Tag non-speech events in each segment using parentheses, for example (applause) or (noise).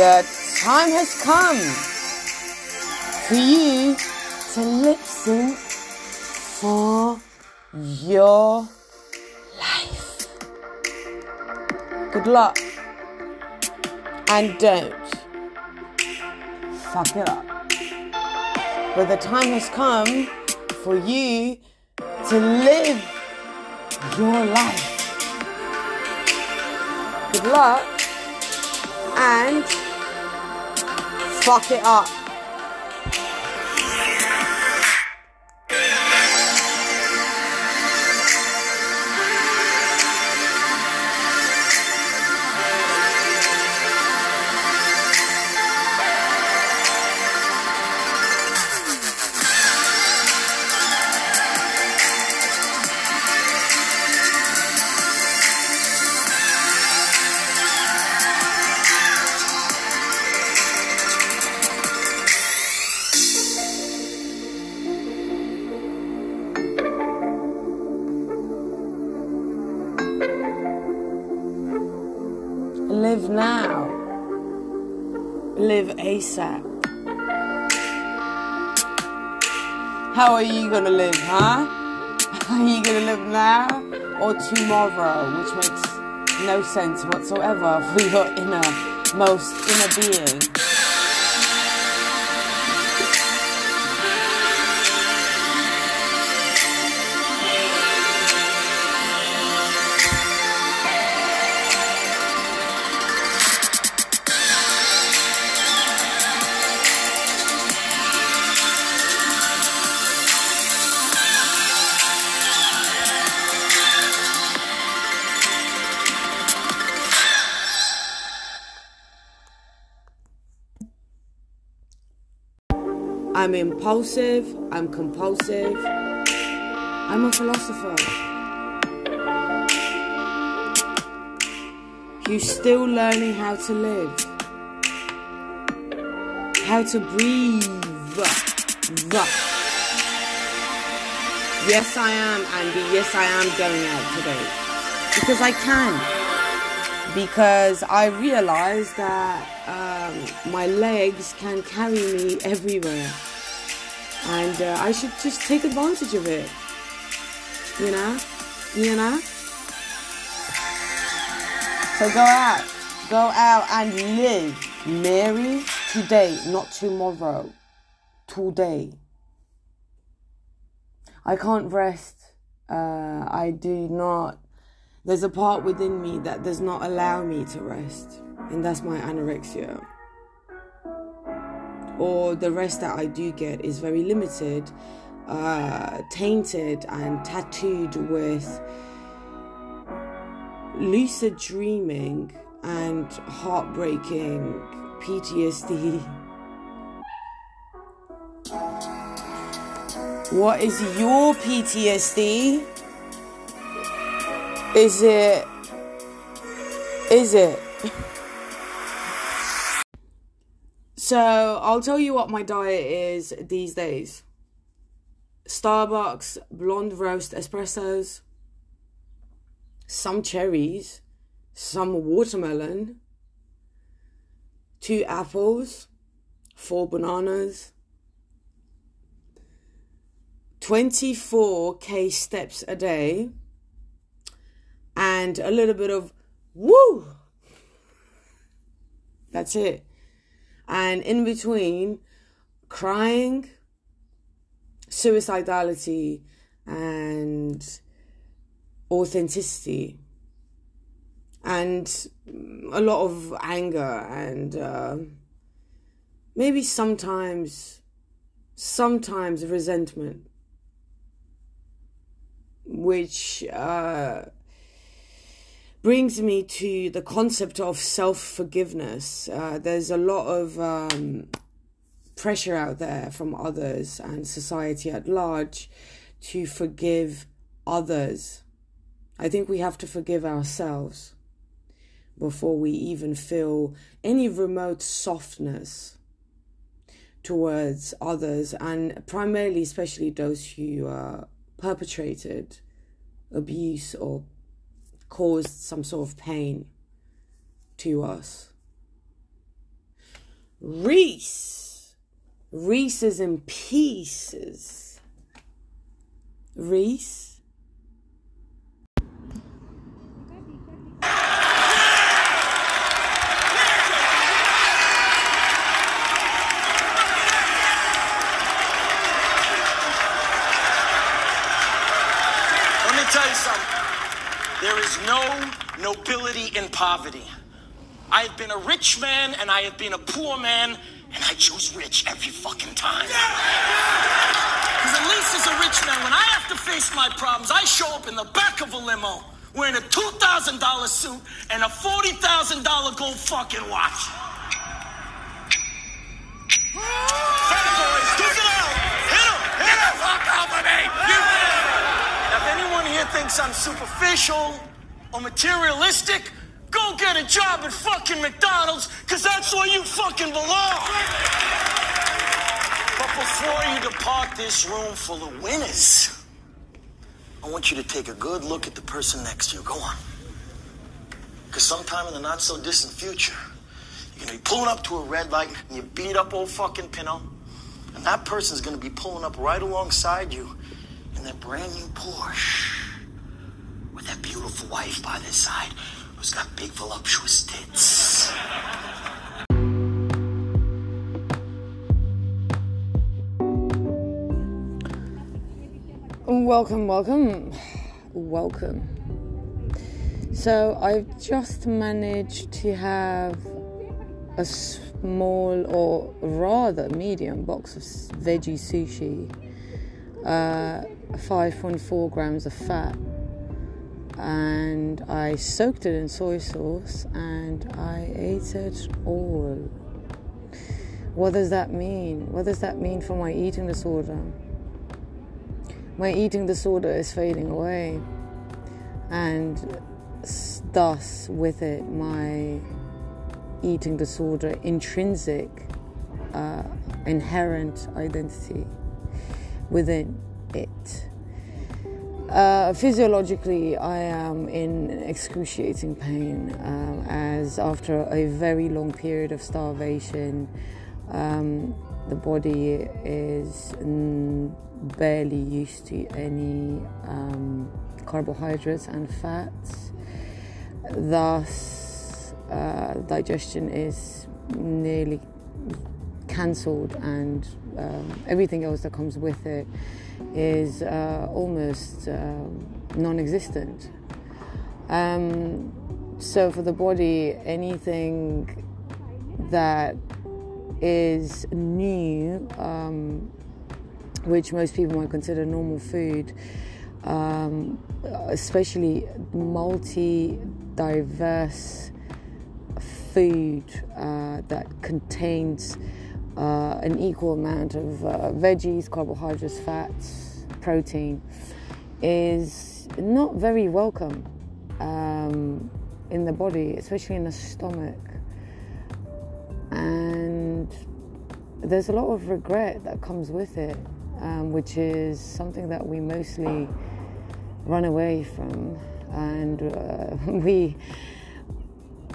The time has come for you to lip sync for your life. Good luck. And don't fuck it up. But the time has come for you to live your life. Good luck and fuck it up. Live now. Live ASAP. How are you gonna live, huh? (laughs) Are you gonna live now or tomorrow? Which makes no sense whatsoever (laughs) for your inner, most inner being. I'm impulsive, I'm compulsive, I'm a philosopher. You're still learning how to live, how to breathe. Yes, I am, Andy. Yes, I am going out today because I can. Because I realize that um, my legs can carry me everywhere and uh, I should just take advantage of it. You know, you know. So go out, go out and live, Mary. Today, not tomorrow. Today. I can't rest. Uh, I do not. There's a part within me that does not allow me to rest, and that's my anorexia or the rest that I do get is very limited, uh, tainted and tattooed with lucid dreaming and heartbreaking PTSD. What is your PTSD? Is it? Is it? So I'll tell you what my diet is these days. Starbucks blonde roast espressos, some cherries, some watermelon, two apples, four bananas, 24k steps a day, and a little bit of woo. That's it and in between crying suicidality and authenticity. And a lot of anger and uh, maybe sometimes sometimes resentment which uh, brings me to the concept of self forgiveness. Uh, there's a lot of um, pressure out there from others and society at large to forgive others. I think we have to forgive ourselves before we even feel any remote softness towards others, and primarily, especially those who uh, perpetrated abuse or caused some sort of pain to us. Reese. Reese is in pieces. Reese. Let me tell you something. There is no nobility in poverty. I have been a rich man and I have been a poor man, and I choose rich every fucking time. Because at least as a rich man, when I have to face my problems, I show up in the back of a limo wearing a $2,000 suit and a $40,000 gold fucking watch. Fat boys, duke it out. Hit 'em, hit 'em. fuck off of me. If anyone here thinks I'm superficial or materialistic, go get a job at fucking McDonald's, because that's where you fucking belong. But before you depart this room full of winners, I want you to take a good look at the person next to you. Go on. Because sometime in the not so distant future, you're gonna be pulling up to a red light and you beat up old fucking Pinto, and that person's gonna be pulling up right alongside you in that brand new Porsche with that beautiful wife by their side who's got big voluptuous tits. Welcome, welcome, welcome. So, I've just managed to have a small or rather medium box of veggie sushi, uh, 5.4 grams of fat, and I soaked it in soy sauce and I ate it all. What does that mean? What does that mean for my eating disorder? my eating disorder is fading away, and thus with it, my eating disorder intrinsic, uh, inherent identity within it. Uh, physiologically, I am in excruciating pain um, as after a very long period of starvation, um, the body is mm, barely used to any um, carbohydrates and fats. Thus, uh, digestion is nearly cancelled, and um, everything else that comes with it is uh, almost um, non existent. Um, so, for the body, anything that is new, um, which most people might consider normal food, um, especially multi diverse food uh, that contains uh, an equal amount of uh, veggies, carbohydrates, fats, protein, is not very welcome um, in the body, especially in the stomach. And there's a lot of regret that comes with it, um, which is something that we mostly run away from. And uh, (laughs) we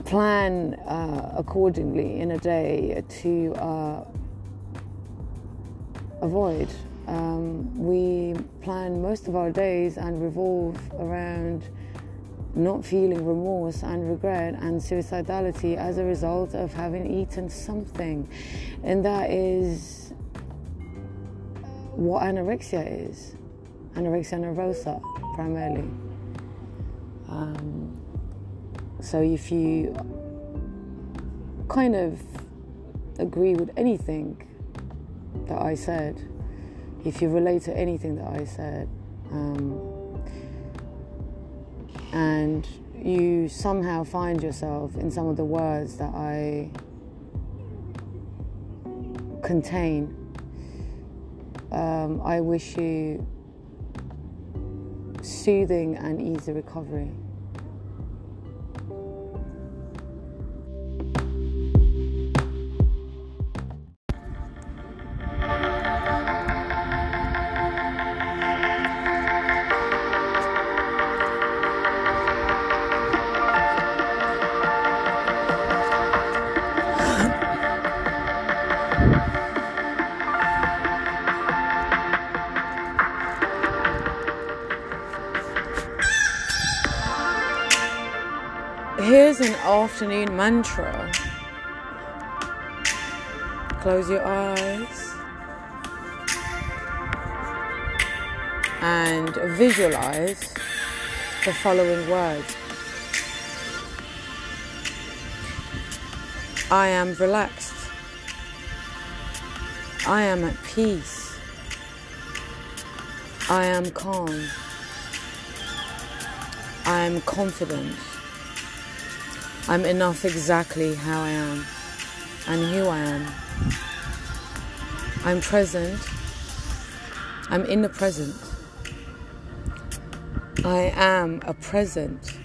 plan uh, accordingly in a day to uh, avoid. Um, we plan most of our days and revolve around not feeling remorse and regret and suicidality as a result of having eaten something. And that is what anorexia is anorexia nervosa, primarily. Um, so if you kind of agree with anything that I said, if you relate to anything that I said, um, and you somehow find yourself in some of the words that I contain, um, I wish you soothing and easy recovery. Afternoon mantra. Close your eyes and visualize the following words I am relaxed. I am at peace. I am calm. I am confident. I'm enough exactly how I am and who I am. I'm present. I'm in the present. I am a present.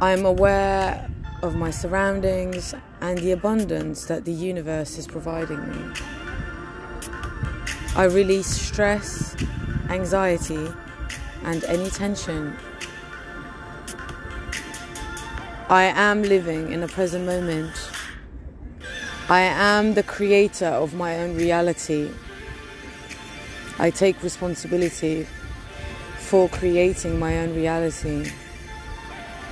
I am aware of my surroundings and the abundance that the universe is providing me. I release stress, anxiety, and any tension. I am living in the present moment. I am the creator of my own reality. I take responsibility for creating my own reality.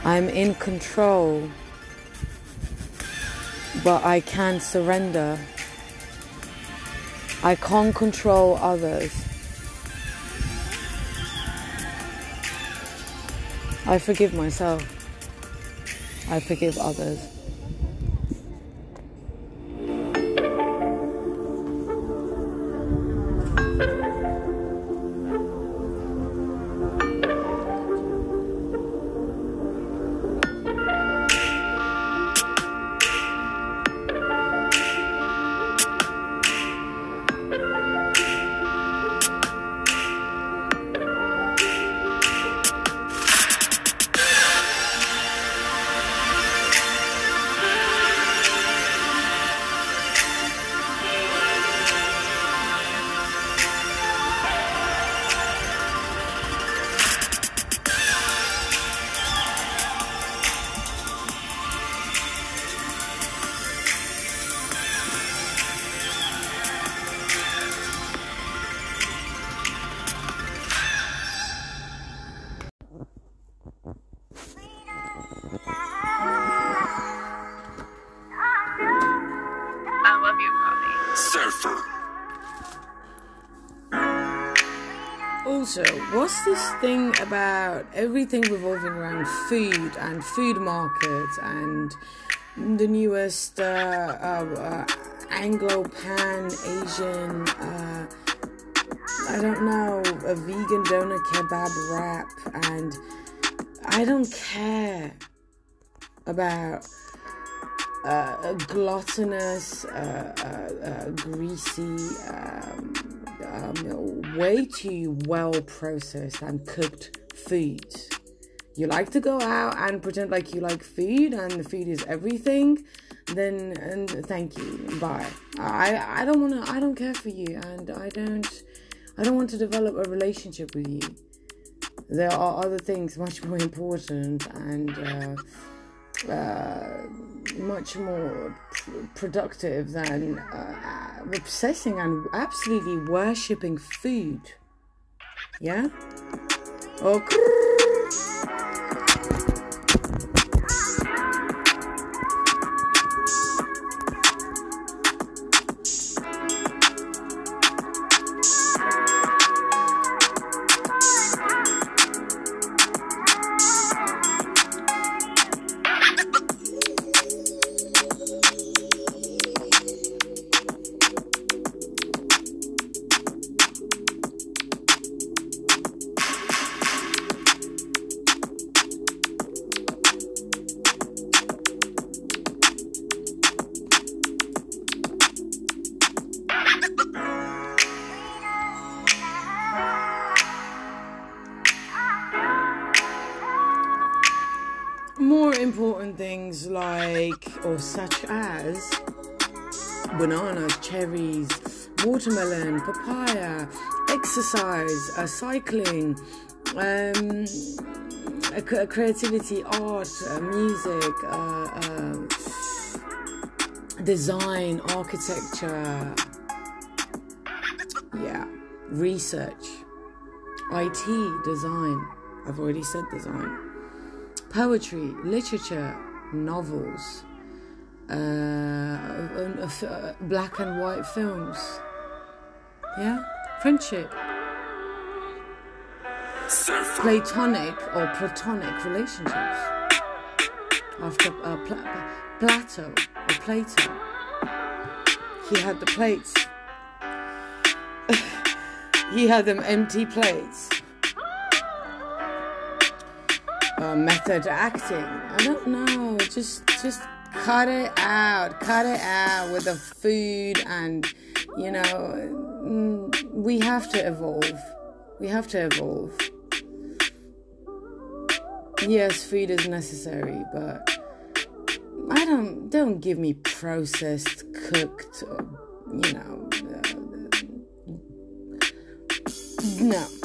I'm in control, but I can surrender. I can't control others. I forgive myself. I forgive others. Also, what's this thing about everything revolving around food and food markets and the newest uh, uh, uh, Anglo Pan Asian, uh, I don't know, a vegan doner kebab wrap, and I don't care about uh, gluttonous, uh, uh, greasy, um, um, way too well processed and cooked foods. You like to go out and pretend like you like food and the food is everything, then and thank you, bye. I I don't wanna I don't care for you and I don't I don't want to develop a relationship with you. There are other things much more important and. Uh, uh, much more pr- productive than uh, obsessing and absolutely worshipping food. Yeah? Oh, such as, bananas, cherries, watermelon, papaya, exercise, uh, cycling, um, uh, creativity, art, uh, music, uh, uh, design, architecture, yeah, research, IT, design, I've already said design. Poetry, literature, novels, uh, black and white films. Yeah? Friendship. Platonic or platonic relationships. After uh, Pla- Plato or Plato, he had the plates. (laughs) he had them empty plates. Uh, method acting. I don't know. Just, just cut it out. Cut it out with the food, and you know, mm, we have to evolve. We have to evolve. Yes, food is necessary, but I don't. Don't give me processed, cooked, you know. Uh, no.